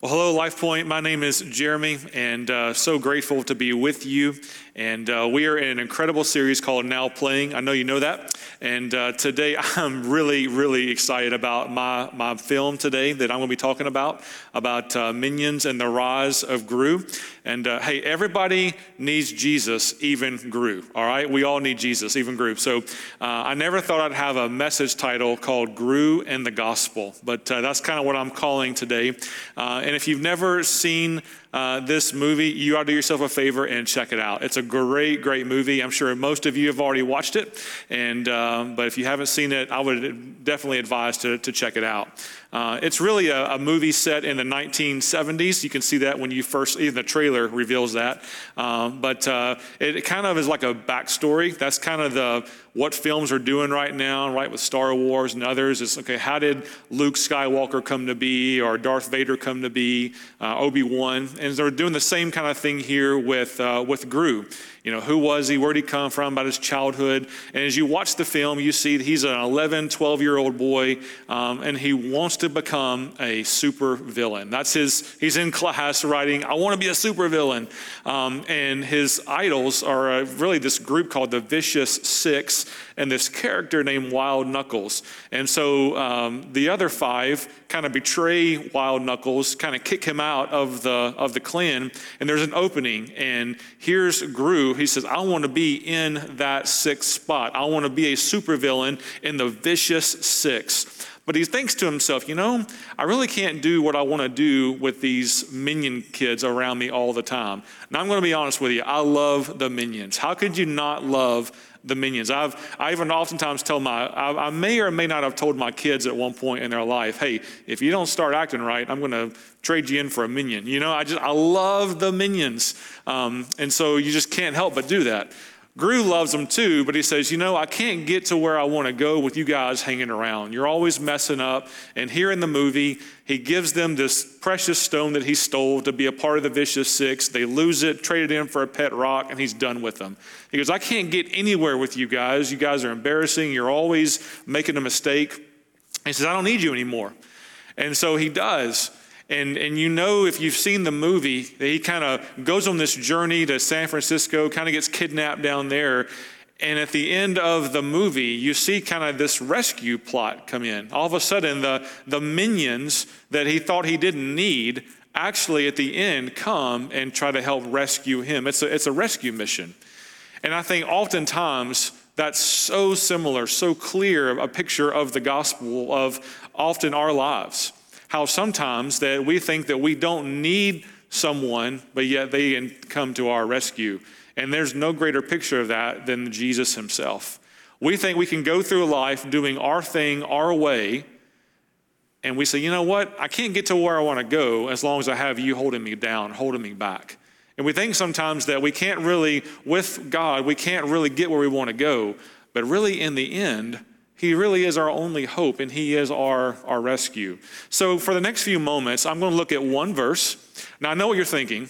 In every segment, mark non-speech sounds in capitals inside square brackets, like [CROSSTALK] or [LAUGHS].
Well, hello, LifePoint. My name is Jeremy, and uh, so grateful to be with you. And uh, we are in an incredible series called Now Playing. I know you know that. And uh, today [LAUGHS] I'm really, really excited about my, my film today that I'm going to be talking about, about uh, Minions and the rise of Gru. And uh, hey, everybody needs Jesus, even Gru. All right? We all need Jesus, even Gru. So uh, I never thought I'd have a message title called Gru and the Gospel, but uh, that's kind of what I'm calling today. and if you've never seen uh, this movie, you ought to do yourself a favor and check it out. It's a great, great movie. I'm sure most of you have already watched it, and um, but if you haven't seen it, I would definitely advise to, to check it out. Uh, it's really a, a, movie set in the 1970s. You can see that when you first, even the trailer reveals that. Um, but uh, it, it, kind of is like a backstory. That's kind of the what films are doing right now, right, with Star Wars and others. Is okay, how did Luke Skywalker come to be, or Darth Vader come to be, uh, Obi Wan, and they're doing the same kind of thing here with uh, with Gru. You know, who was he? Where did he come from? About his childhood. And as you watch the film, you see he's an 11, 12 year old boy, um, and he wants to become a super villain. That's his, he's in class writing, I want to be a super villain. Um, and his idols are uh, really this group called the Vicious Six and this character named Wild Knuckles. And so um, the other five kind of betray Wild Knuckles, kind of kick him out of the, of the clan, and there's an opening. And here's Gru. He says, I want to be in that sixth spot. I want to be a supervillain in the Vicious Six. But he thinks to himself, you know, I really can't do what I want to do with these minion kids around me all the time. Now, I'm going to be honest with you. I love the minions. How could you not love the minions. I've, I even oftentimes tell my, I, I, may or may not have told my kids at one point in their life, hey, if you don't start acting right, I'm going to trade you in for a minion. You know, I just, I love the minions. Um, and so you just can't help but do that. Gru loves them too, but he says, You know, I can't get to where I want to go with you guys hanging around. You're always messing up. And here in the movie, he gives them this precious stone that he stole to be a part of the Vicious Six. They lose it, trade it in for a pet rock, and he's done with them. He goes, I can't get anywhere with you guys. You guys are embarrassing. You're always making a mistake. He says, I don't need you anymore. And so he does. And, and you know, if you've seen the movie, that he kind of goes on this journey to San Francisco, kind of gets kidnapped down there. And at the end of the movie, you see kind of this rescue plot come in. All of a sudden, the, the minions that he thought he didn't need actually at the end come and try to help rescue him. It's a, it's a rescue mission. And I think oftentimes that's so similar, so clear a picture of the gospel of often our lives how sometimes that we think that we don't need someone, but yet they come to our rescue. And there's no greater picture of that than Jesus himself. We think we can go through life doing our thing our way, and we say, you know what? I can't get to where I want to go as long as I have you holding me down, holding me back. And we think sometimes that we can't really, with God, we can't really get where we want to go. But really, in the end, he really is our only hope, and He is our, our rescue. So, for the next few moments, I'm going to look at one verse. Now, I know what you're thinking.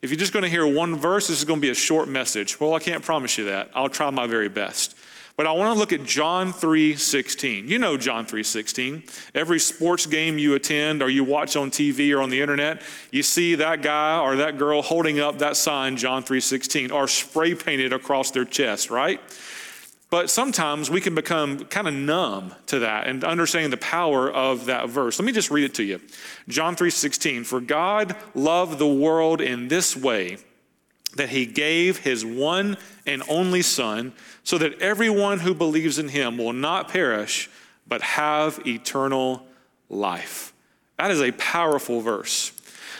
If you're just going to hear one verse, this is going to be a short message. Well, I can't promise you that. I'll try my very best. But I want to look at John 3:16. You know John 3:16. Every sports game you attend or you watch on TV or on the internet, you see that guy or that girl holding up that sign John 3:16 or spray painted across their chest, right? But sometimes we can become kind of numb to that and understanding the power of that verse. Let me just read it to you. John 3:16, "For God loved the world in this way, that he gave his one and only son, so that everyone who believes in him will not perish, but have eternal life." That is a powerful verse.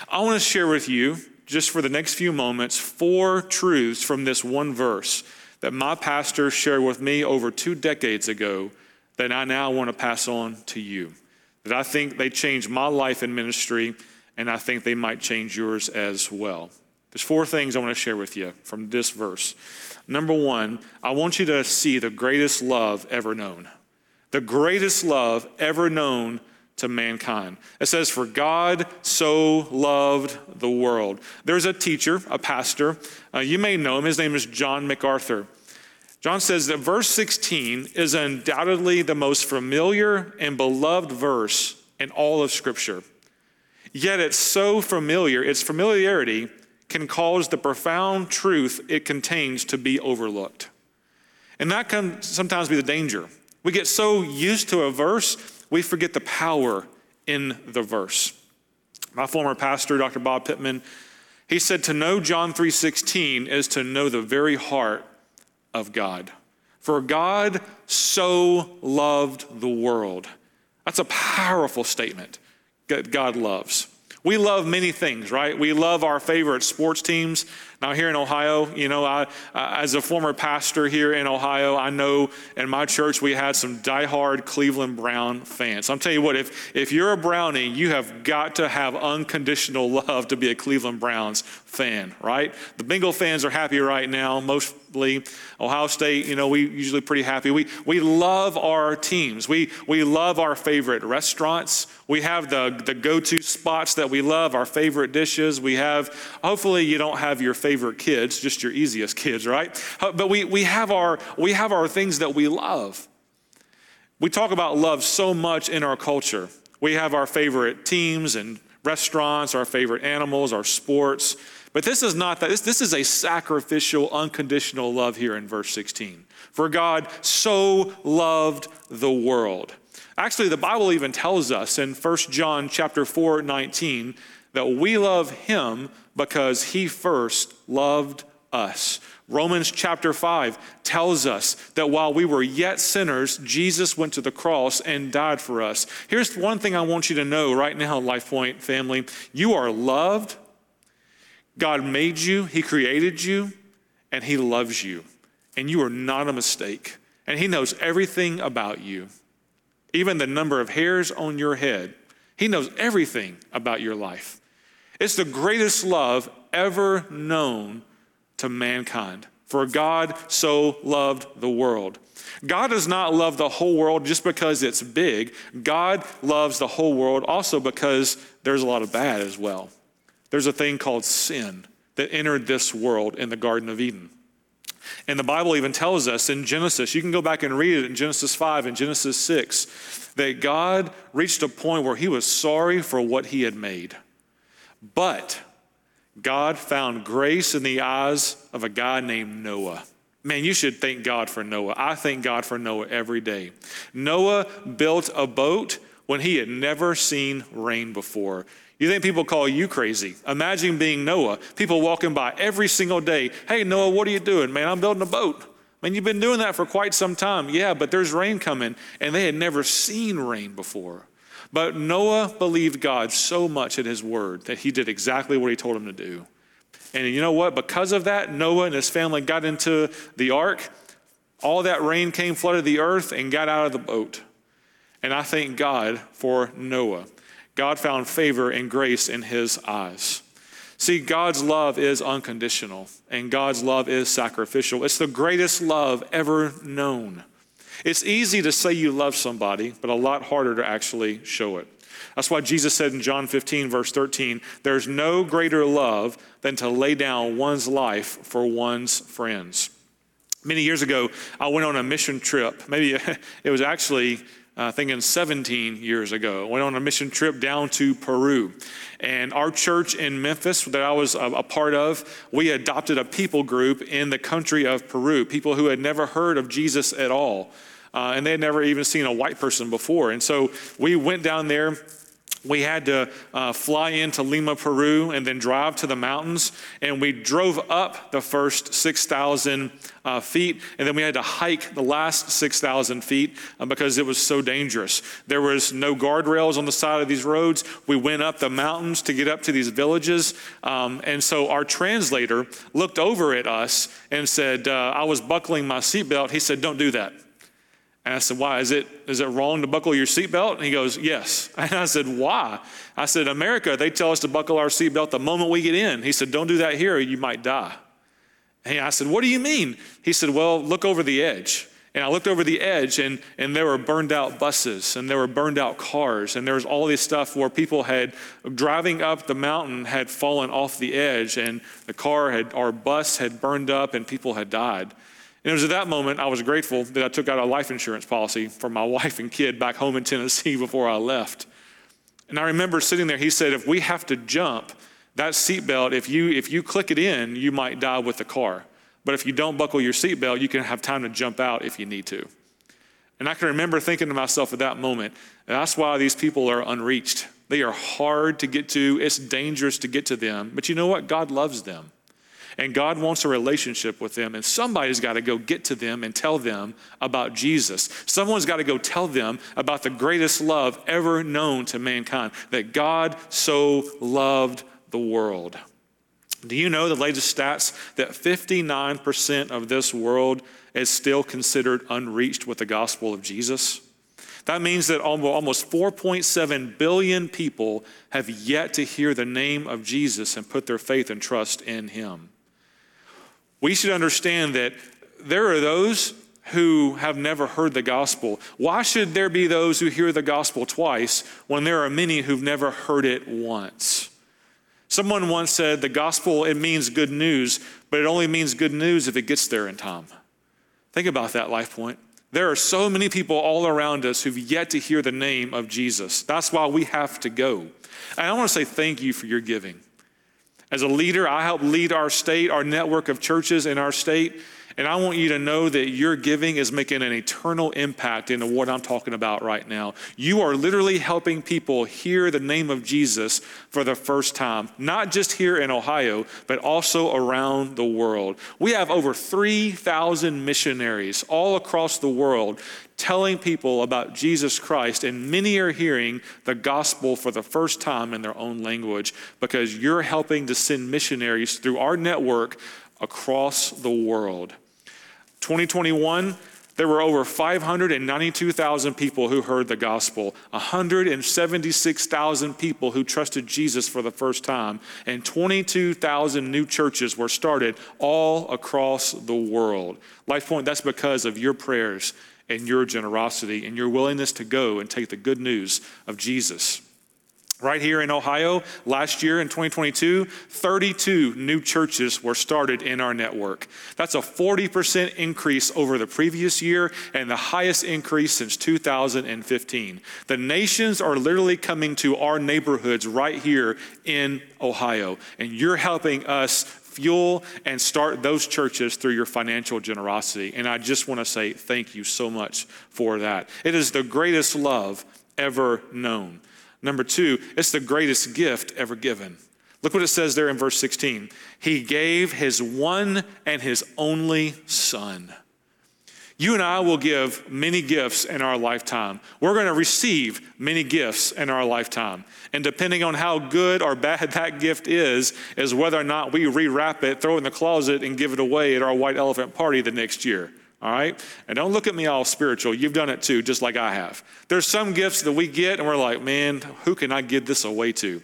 I want to share with you just for the next few moments four truths from this one verse that my pastor shared with me over two decades ago that I now want to pass on to you. That I think they changed my life in ministry, and I think they might change yours as well. There's four things I want to share with you from this verse. Number one, I want you to see the greatest love ever known. The greatest love ever known to mankind. It says, For God so loved the world. There's a teacher, a pastor. Uh, you may know him. His name is John MacArthur. John says that verse 16 is undoubtedly the most familiar and beloved verse in all of Scripture. Yet it's so familiar, its familiarity can cause the profound truth it contains to be overlooked. And that can sometimes be the danger. We get so used to a verse, we forget the power in the verse. My former pastor, Dr. Bob Pittman, he said to know John 3:16 is to know the very heart of God. For God so loved the world. That's a powerful statement. God loves. We love many things, right? We love our favorite sports teams. Now, here in Ohio, you know, I, as a former pastor here in Ohio, I know in my church we had some diehard Cleveland Brown fans. I'm telling you what, if, if you're a Brownie, you have got to have unconditional [LAUGHS] love to be a Cleveland Browns fan, right? The Bengal fans are happy right now, mostly. Ohio State, you know, we usually pretty happy. We, we love our teams. We, we love our favorite restaurants. We have the, the go to spots that we love, our favorite dishes. We have, hopefully, you don't have your favorite kids, just your easiest kids, right? Uh, but we, we, have our, we have our things that we love. We talk about love so much in our culture. We have our favorite teams and restaurants, our favorite animals, our sports. But this is not that. This, this is a sacrificial, unconditional love here in verse 16. For God so loved the world. Actually, the Bible even tells us in 1 John chapter 4, 19, that we love him because he first loved us. Romans chapter 5 tells us that while we were yet sinners, Jesus went to the cross and died for us. Here's one thing I want you to know right now, LifePoint family you are loved. God made you, He created you, and He loves you. And you are not a mistake. And He knows everything about you, even the number of hairs on your head. He knows everything about your life. It's the greatest love ever known to mankind. For God so loved the world. God does not love the whole world just because it's big. God loves the whole world also because there's a lot of bad as well. There's a thing called sin that entered this world in the Garden of Eden. And the Bible even tells us in Genesis, you can go back and read it in Genesis 5 and Genesis 6, that God reached a point where he was sorry for what he had made. But God found grace in the eyes of a guy named Noah. Man, you should thank God for Noah. I thank God for Noah every day. Noah built a boat when he had never seen rain before. You think people call you crazy? Imagine being Noah. People walking by every single day. Hey, Noah, what are you doing? Man, I'm building a boat. Man, you've been doing that for quite some time. Yeah, but there's rain coming, and they had never seen rain before. But Noah believed God so much in his word that he did exactly what he told him to do. And you know what? Because of that, Noah and his family got into the ark. All that rain came, flooded the earth, and got out of the boat. And I thank God for Noah. God found favor and grace in his eyes. See, God's love is unconditional, and God's love is sacrificial. It's the greatest love ever known. It's easy to say you love somebody, but a lot harder to actually show it. That's why Jesus said in John 15, verse 13, there's no greater love than to lay down one's life for one's friends. Many years ago, I went on a mission trip. Maybe [LAUGHS] it was actually uh, thinking 17 years ago. Went on a mission trip down to Peru. And our church in Memphis that I was a, a part of, we adopted a people group in the country of Peru, people who had never heard of Jesus at all. Uh, and they had never even seen a white person before. And so we went down there we had to uh, fly into Lima, Peru, and then drive to the mountains. And we drove up the first 6,000 uh, feet, and then we had to hike the last 6,000 feet uh, because it was so dangerous. There was no guardrails on the side of these roads. We went up the mountains to get up to these villages. Um, and so our translator looked over at us and said, uh, I was buckling my seatbelt. He said, Don't do that. And I said, Why? Is it, is it wrong to buckle your seatbelt? And he goes, Yes. [LAUGHS] And I said, Why? I said, America, they tell us to buckle our seatbelt the moment we get in. He said, Don't do that here, you might die. And I said, What do you mean? He said, Well, look over the edge. And I looked over the edge, and, and there were burned out buses, and there were burned out cars, and there was all this stuff where people had, driving up the mountain, had fallen off the edge, and the car had, our bus had burned up, and people had died. And it was at that moment I was grateful that I took out a life insurance policy for my [LAUGHS] wife and kid back home in Tennessee before I left. And I remember sitting there, he said, if we have to jump, that seatbelt, if you, if you click it in, you might die with the car. But if you don't buckle your seatbelt, you can have time to jump out if you need to. And I can remember thinking to myself at that moment, that's why these people are unreached. They are hard to get to, it's dangerous to get to them. But you know what? God loves them. And God wants a relationship with them. And somebody's got to go get to them and tell them about Jesus. Someone's got to go tell them about the greatest love ever known to mankind that God so loved the world. Do you know the latest stats that 59% of this world is still considered unreached with the gospel of Jesus? That means that almost 4.7 billion people have yet to hear the name of Jesus and put their faith and trust in him. We should understand that there are those who have never heard the gospel. Why should there be those who hear the gospel twice when there are many who've never heard it once? Someone once said the gospel, it means good news, but it only means good news if it gets there in time. Think about that, Life Point. There are so many people all around us who've yet to hear the name of Jesus. That's why we have to go. And I want to say thank you for your giving. As a leader, I help lead our state, our network of churches in our state. And I want you to know that your giving is making an eternal impact into what I'm talking about right now. You are literally helping people hear the name of Jesus for the first time, not just here in Ohio, but also around the world. We have over 3,000 missionaries all across the world telling people about Jesus Christ, and many are hearing the gospel for the first time in their own language because you're helping to send missionaries through our network across the world. 2021, there were over 592,000 people who heard the gospel, 176,000 people who trusted Jesus for the first time, and 22,000 new churches were started all across the world. Life Point, that's because of your prayers and your generosity and your willingness to go and take the good news of Jesus. Right here in Ohio, last year in 2022, 32 new churches were started in our network. That's a 40% increase over the previous year and the highest increase since 2015. The nations are literally coming to our neighborhoods right here in Ohio, and you're helping us fuel and start those churches through your financial generosity. And I just want to say thank you so much for that. It is the greatest love ever known. Number two, it's the greatest gift ever given. Look what it says there in verse 16. He gave his one and his only son. You and I will give many gifts in our lifetime. We're going to receive many gifts in our lifetime. And depending on how good or bad [LAUGHS] that gift is, is whether or not we rewrap it, throw it in the closet, and give it away at our white elephant party the next year all right? And don't look at me all spiritual. You've done it too, just like I have. There's some gifts that we get and we're like, man, who can I give this away to?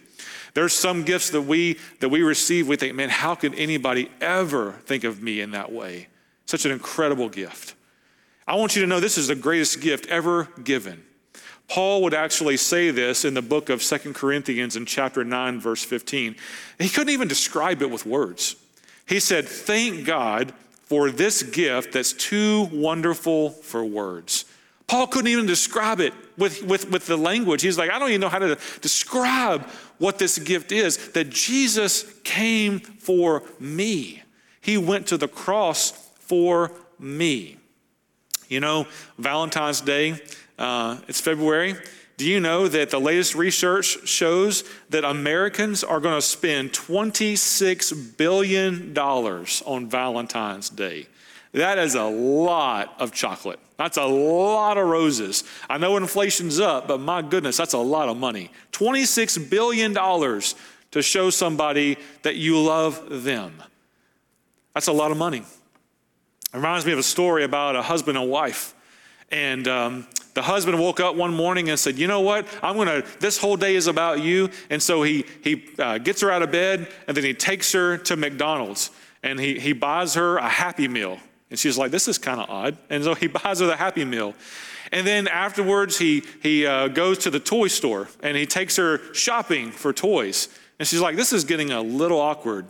There's some gifts that we that we receive, we think, man, how could anybody ever think of me in that way? Such an incredible gift. I want you to know this is the greatest gift ever given. Paul would actually say this in the book of Second Corinthians in chapter 9, verse 15. He couldn't even describe it with words. He said, Thank God for this gift that's too wonderful for words. Paul couldn't even describe it with, with, with the language. He's like, I don't even know how to describe what this gift is that Jesus came for me. He went to the cross for me. You know, Valentine's Day, uh, it's February. Do you know that the latest research shows that Americans are going to spend $26 billion on Valentine's Day? That is a lot of chocolate. That's a lot of roses. I know inflation's up, but my goodness, that's a lot of money. $26 billion to show somebody that you love them. That's a lot of money. It reminds me of a story about a husband and wife. And um, the husband woke up one morning and said, You know what? I'm going to, this whole day is about you. And so he, he uh, gets her out of bed and then he takes her to McDonald's and he, he buys her a Happy Meal. And she's like, This is kind of odd. And so he [LAUGHS] buys her the Happy Meal. And then afterwards, he, he uh, goes to the toy store and he takes her shopping for toys. And she's like, This is getting a little awkward.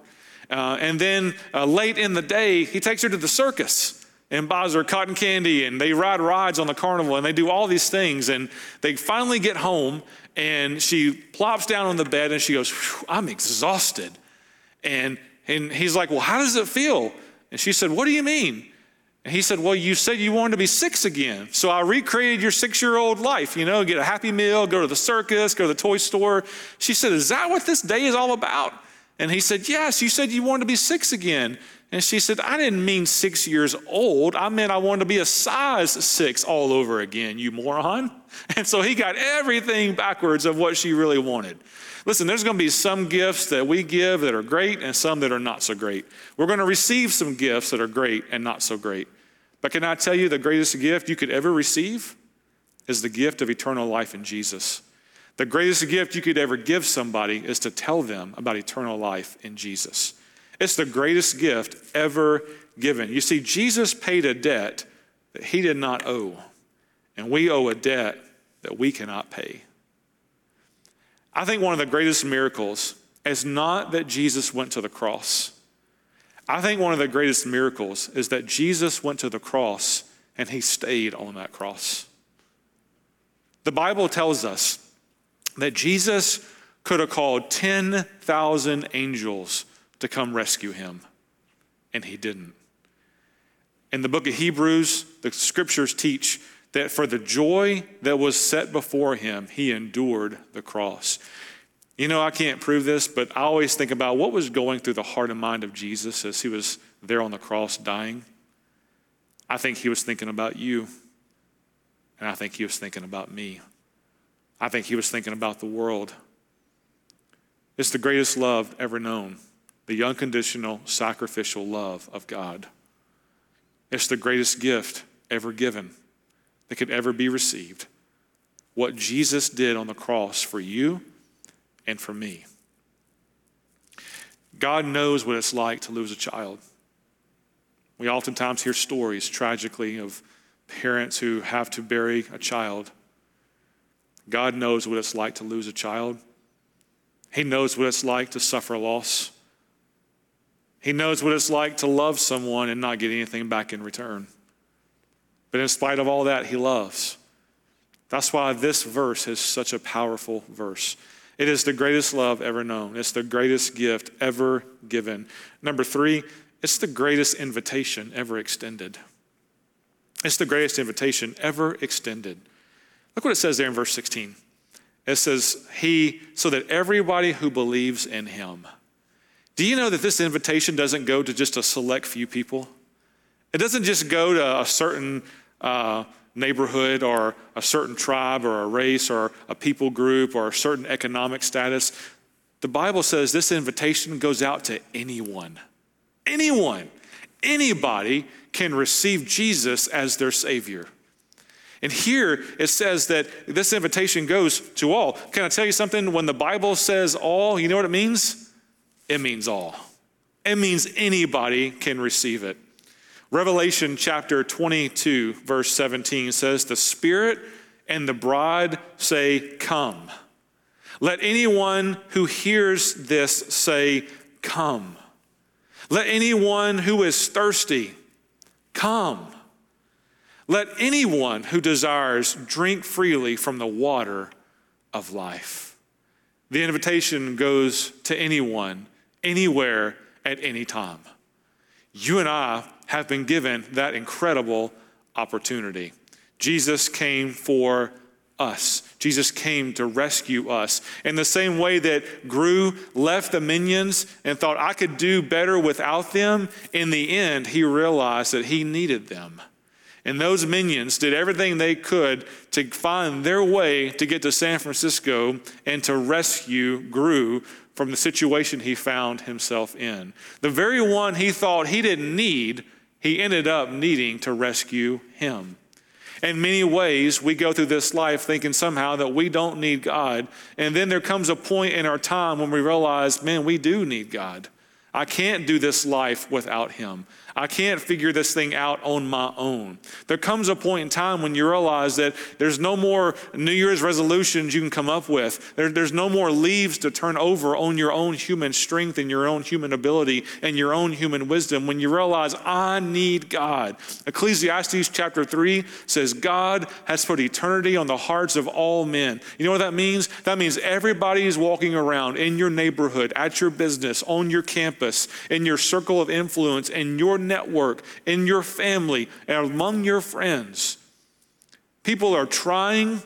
Uh, and then uh, late in the day, he takes her to the circus and buys her cotton candy and they ride rides on the carnival and they do all these things and they finally get home and she plops down on the bed and she goes, I'm exhausted. And, and he's like, Well, how does it feel? And she said, What do you mean? And he said, Well, you said you wanted to be six again. So I recreated your six year old life, you know, get a happy meal, go to the circus, go to the toy store. She said, Is that what this day is all about? And he said, Yes, you said you wanted to be six again. And she said, I didn't mean six years old. I meant I wanted to be a size six all over again, you moron. [LAUGHS] And so he got everything backwards of what she really wanted. Listen, there's going to be some gifts that we give that are great and some that are not so great. We're going to receive some gifts that are great and not so great. But can I tell you the greatest gift you could ever receive is the gift of eternal life in Jesus. The greatest gift you could ever give somebody is to tell them about eternal life in Jesus. It's the greatest gift ever given. You see, Jesus paid a debt that he did not owe, and we owe a debt that we cannot pay. I think one of the greatest miracles is not that Jesus went to the cross. I think one of the greatest miracles is that Jesus went to the cross and he stayed on that cross. The Bible tells us that Jesus could have called 10,000 angels to come rescue him, and he didn't. In the book of Hebrews, the scriptures teach that for the joy that was set before him, he endured the cross. You know, I can't prove this, but I always think about what was going through the heart and mind of Jesus as he was there on the cross dying. I think he was thinking about you, and I think he was thinking about me. I think he was thinking about the world. It's the greatest love ever known the unconditional, sacrificial love of God. It's the greatest gift ever given that could ever be received. What Jesus did on the cross for you and for me. God knows what it's like to lose a child. We oftentimes hear stories, tragically, of parents who have to bury a child. God knows what it's like to lose a child. He knows what it's like to suffer loss. He knows what it's like to love someone and not get anything back in return. But in spite of all that, he loves. That's why this verse is such a powerful verse. It is the greatest love ever known, it's the greatest gift ever given. Number three, it's the greatest invitation ever extended. It's the greatest invitation ever extended. Look what it says there in verse 16. It says, He, so that everybody who believes in Him. Do you know that this invitation doesn't go to just a select few people? It doesn't just go to a certain uh, neighborhood or a certain tribe or a race or a people group or a certain economic status. The Bible says this invitation goes out to anyone. Anyone, anybody can receive Jesus as their Savior. And here it says that this invitation goes to all. Can I tell you something? When the Bible says all, you know what it means? It means all. It means anybody can receive it. Revelation chapter 22, verse 17 says, The Spirit and the bride say, Come. Let anyone who hears this say, Come. Let anyone who is thirsty come. Let anyone who desires drink freely from the water of life. The invitation goes to anyone anywhere at any time. You and I have been given that incredible opportunity. Jesus came for us. Jesus came to rescue us. In the same way that Gru left the minions and thought, I could do better without them, in the end, he realized that he needed them. And those minions did everything they could to find their way to get to San Francisco and to rescue Gru from the situation he found himself in. The very one he thought he didn't need, he ended up needing to rescue him. In many ways, we go through this life thinking somehow that we don't need God. And then there comes a point in our time when we realize, man, we do need God. I can't do this life without Him. I can't figure this thing out on my own. There comes a point in time when you realize that there's no more New Year's resolutions you can come up with. There, there's no more leaves to turn over on your own human strength and your own human ability and your own human wisdom. When you realize, I need God. Ecclesiastes chapter 3 says, God has put eternity on the hearts of all men. You know what that means? That means everybody is walking around in your neighborhood, at your business, on your campus, in your circle of influence, in your network, in your family, and among your friends. People are trying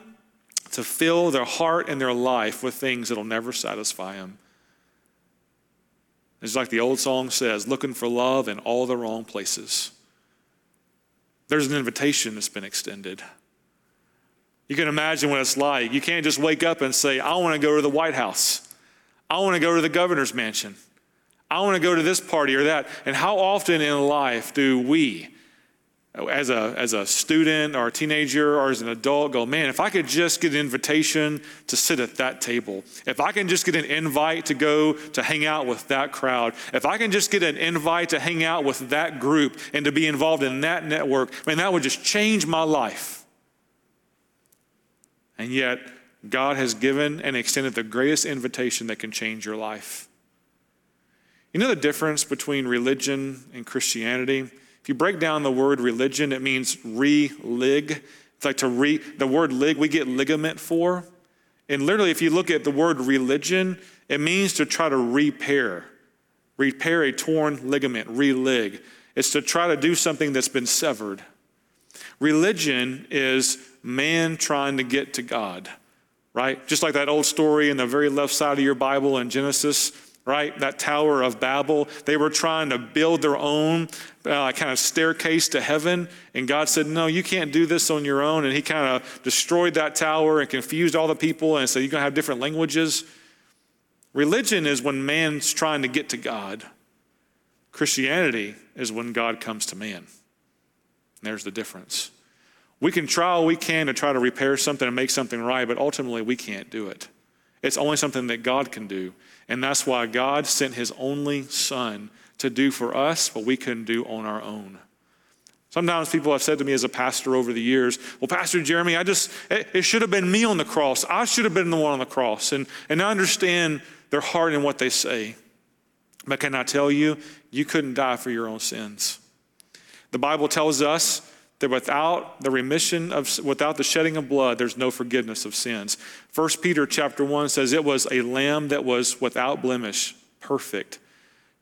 to fill their heart and their life with things that'll never satisfy them. It's like the old song says looking for love in all the wrong places. There's an invitation that's been extended. You can imagine what it's like. You can't just wake up and say, I want to go to the White House. I want to go to the governor's mansion. I want to go to this party or that. And how often in life do we, as a, as a student or a teenager or as an adult, go, man, if I could just get an invitation to sit at that table, if I can just get an invite to go to hang out with that crowd, if I can just get an invite to hang out with that group and to be involved in that network, man, that would just change my life. And yet, God has given and extended the greatest invitation that can change your life. You know the difference between religion and Christianity? If you break down the word religion, it means re-lig. It's like to re, the word lig, we get ligament for. And literally, if you look at the word religion, it means to try to repair, repair a torn ligament, re-lig. It's to try to do something that's been severed. Religion is man trying to get to God, right? Just like that old story in the very left side of your Bible in Genesis right? That Tower of Babel. They were trying to build their own uh, kind of staircase to heaven. And God said, No, you can't do this on your own. And He kind of destroyed that tower and confused all the people and said, You're going to have different languages. Religion is when man's trying to get to God, Christianity is when God comes to man. And there's the difference. We can try all we can to try to repair something and make something right, but ultimately we can't do it. It's only something that God can do. And that's why God sent his only son to do for us what we couldn't do on our own. Sometimes people have said to me as a pastor over the years, Well, Pastor Jeremy, I just, it, it should have been me on the cross. I should have been the one on the cross. And, and I understand their heart and what they say. But can I tell you, you couldn't die for your own sins. The Bible tells us that without the remission of without the shedding of blood there's no forgiveness of sins. 1 peter chapter 1 says it was a lamb that was without blemish perfect.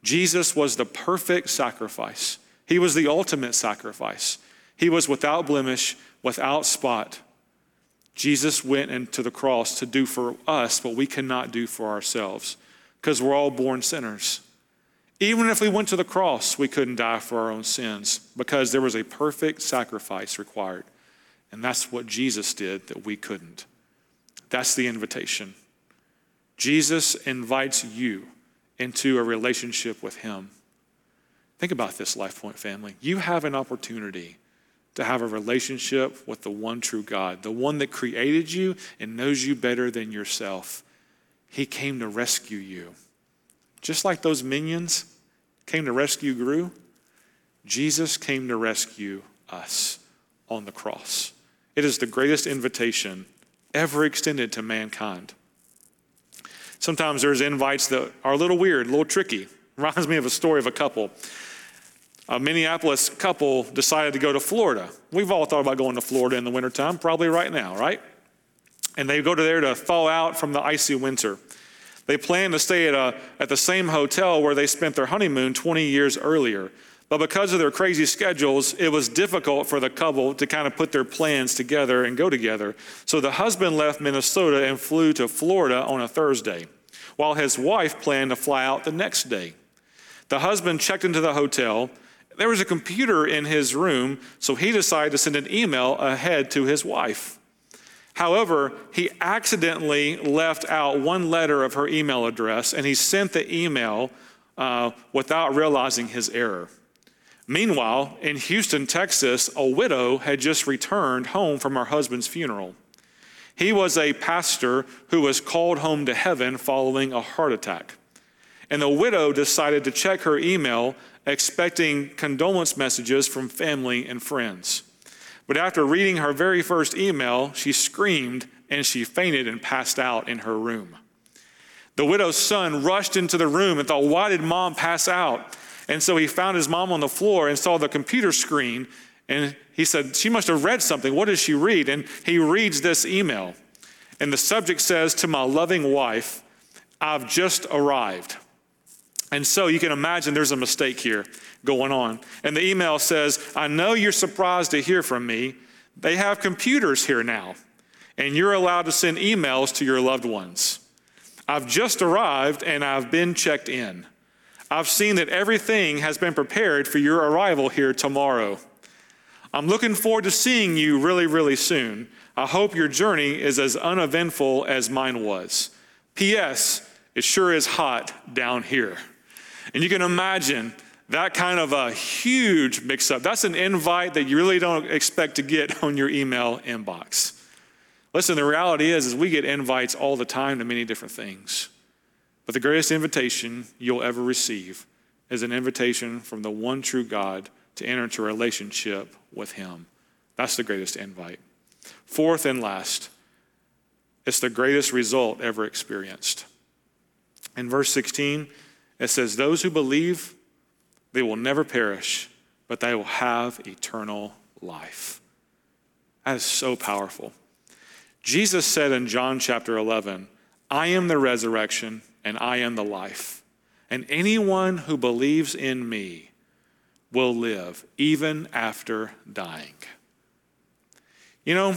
Jesus was the perfect sacrifice. He was the ultimate sacrifice. He was without blemish without spot. Jesus went into the cross to do for us what we cannot do for ourselves because we're all born sinners even if we went to the cross, we couldn't die for our own sins because there was a perfect sacrifice required. And that's what Jesus did that we couldn't. That's the invitation. Jesus invites you into a relationship with Him. Think about this, Life Point family. You have an opportunity to have a relationship with the one true God, the one that created you and knows you better than yourself. He came to rescue you. Just like those minions came to rescue Gru, Jesus came to rescue us on the cross. It is the greatest invitation ever extended to mankind. Sometimes there's invites that are a little weird, a little tricky. Reminds me of a story of a couple. A Minneapolis couple decided to go to Florida. We've all thought about going to Florida in the wintertime, probably right now, right? And they go to there to thaw out from the icy winter. They planned to stay at, a, at the same hotel where they spent their honeymoon 20 years earlier. But because of their crazy schedules, it was difficult for the couple to kind of put their plans together and go together. So the husband left Minnesota and flew to Florida on a Thursday, while his wife planned to fly out the next day. The husband checked into the hotel. There was a computer in his room, so he decided to send an email ahead to his wife. However, he accidentally left out one letter of her email address and he sent the email uh, without realizing his error. Meanwhile, in Houston, Texas, a widow had just returned home from her husband's funeral. He was a pastor who was called home to heaven following a heart attack. And the widow decided to check her email, expecting condolence messages from family and friends. But after reading her very first email, she screamed and she fainted and passed out in her room. The widow's son rushed into the room and thought, Why did mom pass out? And so he found his mom on the floor and saw the computer screen. And he said, She must have read something. What does she read? And he reads this email. And the subject says, To my loving wife, I've just arrived. And so you can imagine there's a mistake here going on. And the email says, I know you're surprised to hear from me. They have computers here now, and you're allowed to send emails to your loved ones. I've just arrived and I've been checked in. I've seen that everything has been prepared for your arrival here tomorrow. I'm looking forward to seeing you really, really soon. I hope your journey is as uneventful as mine was. P.S. It sure is hot down here. And you can imagine that kind of a huge mix up. That's an invite that you really don't expect to get on your email inbox. Listen, the reality is, is we get invites all the time to many different things. But the greatest invitation you'll ever receive is an invitation from the one true God to enter into a relationship with Him. That's the greatest invite. Fourth and last, it's the greatest result ever experienced. In verse 16, it says, Those who believe, they will never perish, but they will have eternal life. That is so powerful. Jesus said in John chapter 11, I am the resurrection and I am the life. And anyone who believes in me will live even after dying. You know,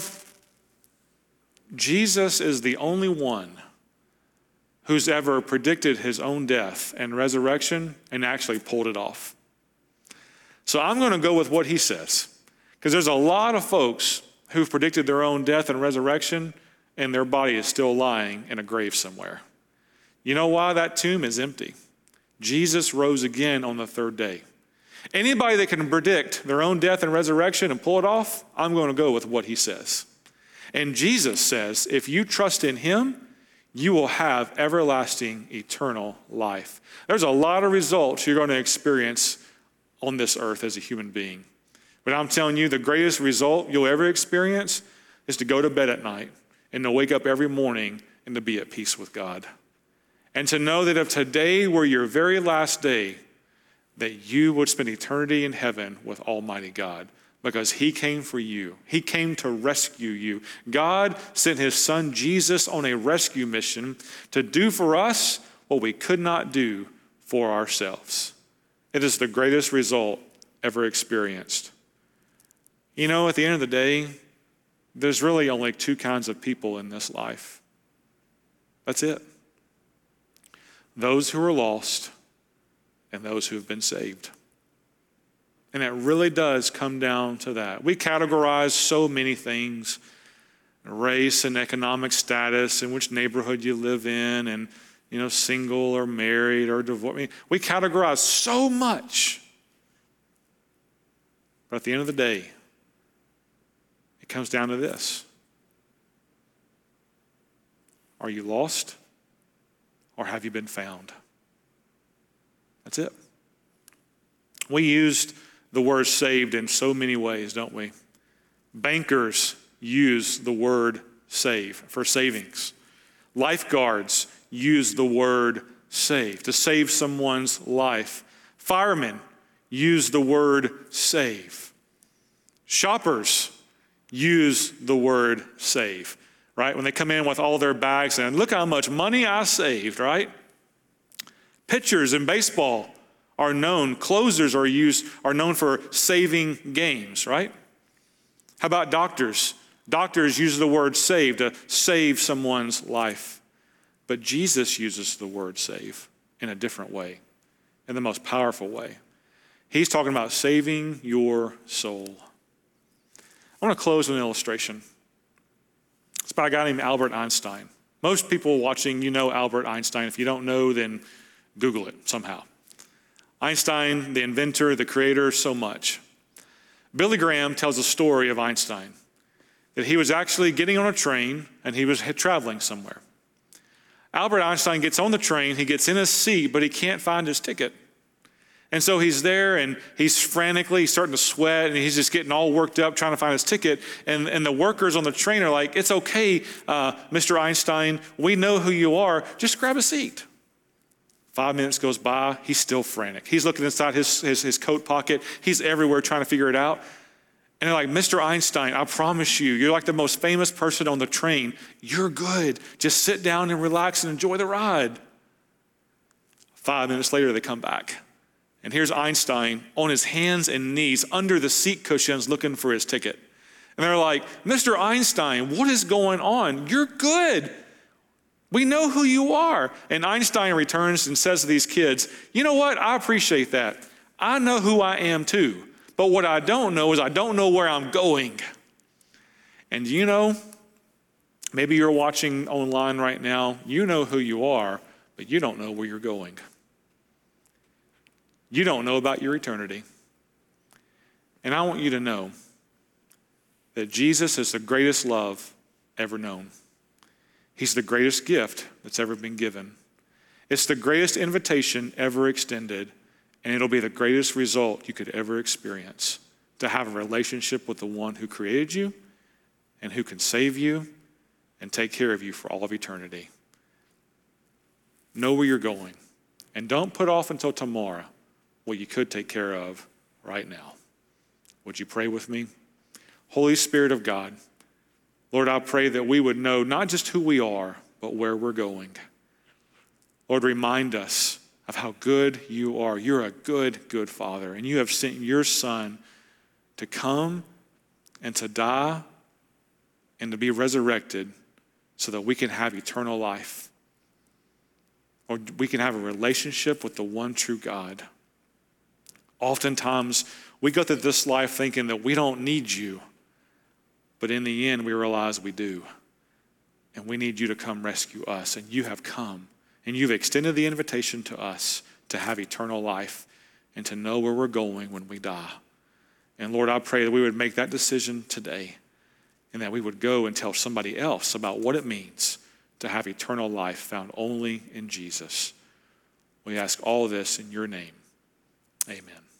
Jesus is the only one who's ever predicted his own death and resurrection and actually pulled it off. So I'm going to go with what he says, because there's a lot of folks who've predicted their own death and resurrection, and their body is still lying in a grave somewhere. You know why that tomb is empty? Jesus rose again on the third day. Anybody that can predict their own death and resurrection and pull it off, I'm going to go with what he says. And Jesus says, if you trust in him, you will have everlasting, eternal life. There's a lot of results you're going to experience on this earth as a human being. But I'm telling you, the greatest result you'll ever experience is to go to bed at night and to wake up every morning and to be at peace with God. And to know that if today were your very last day, that you would spend eternity in heaven with Almighty God because he came for you. He came to rescue you. God sent his son Jesus on a rescue mission to do for us what we could not do for ourselves. It is the greatest result ever experienced. You know, at the end of the day, there's really only two kinds of people in this life. That's it those who are lost and those who have been saved. And it really does come down to that. We categorize so many things race and economic status and which neighborhood you live in and you know single or married or divorced. I mean, we categorize so much. But at the end of the day, it comes down to this. Are you lost or have you been found? That's it. We used the word saved in so many ways, don't we? Bankers use the word save for savings. Lifeguards use the word save to save someone's life. Firemen use the word save. Shoppers use the word save, right? When they come in with all their bags and look how much money I saved, right? Pitchers in baseball are known, closers are used, are known for saving games, right? How about doctors? Doctors use the word save to save someone's life. But Jesus uses the word save in a different way, in the most powerful way. He's talking about saving your soul. I want to close with an illustration. It's by a guy named Albert Einstein. Most people watching, you know Albert Einstein. If you don't know, then Google it somehow. Einstein, the inventor, the creator, so much. Billy Graham tells a story of Einstein that he was actually getting on a train and he was traveling somewhere. Albert Einstein gets on the train, he gets in his seat, but he can't find his ticket. And so he's there and he's frantically starting to sweat and he's just getting all worked up trying to find his ticket. And, and the workers on the train are like, It's okay, uh, Mr. Einstein. We know who you are. Just grab a seat. Five minutes goes by. He's still frantic. He's looking inside his, his, his coat pocket. He's everywhere trying to figure it out. And they're like, Mr. Einstein, I promise you, you're like the most famous person on the train. You're good. Just sit down and relax and enjoy the ride. Five minutes later, they come back. And here's Einstein on his hands and knees under the seat cushions looking for his ticket. And they're like, Mr. Einstein, what is going on? You're good. We know who you are. And Einstein returns and says to these kids, You know what? I appreciate that. I know who I am too. But what I don't know is I don't know where I'm going. And you know, maybe you're watching online right now, you know who you are, but you don't know where you're going you don't know about your eternity. And I want you to know that Jesus is the greatest love ever known. He's the greatest gift that's ever been given. It's the greatest invitation ever extended, and it'll be the greatest result you could ever experience to have a relationship with the one who created you and who can save you and take care of you for all of eternity. Know where you're going, and don't put off until tomorrow what you could take care of right now. Would you pray with me? Holy Spirit of God, Lord, I pray that we would know not just who we are, but where we're going. Lord, remind us of how good you are. You're a good, good Father, and you have sent your Son to come and to die and to be resurrected so that we can have eternal life. Or we can have a relationship with the one true God. Oftentimes, we go through this life thinking that we don't need you, but in the end, we realize we do. And we need you to come rescue us. And you have come, and you've extended the invitation to us to have eternal life and to know where we're going when we die. And Lord, I pray that we would make that decision today and that we would go and tell somebody else about what it means to have eternal life found only in Jesus. We ask all this in your name. Amen.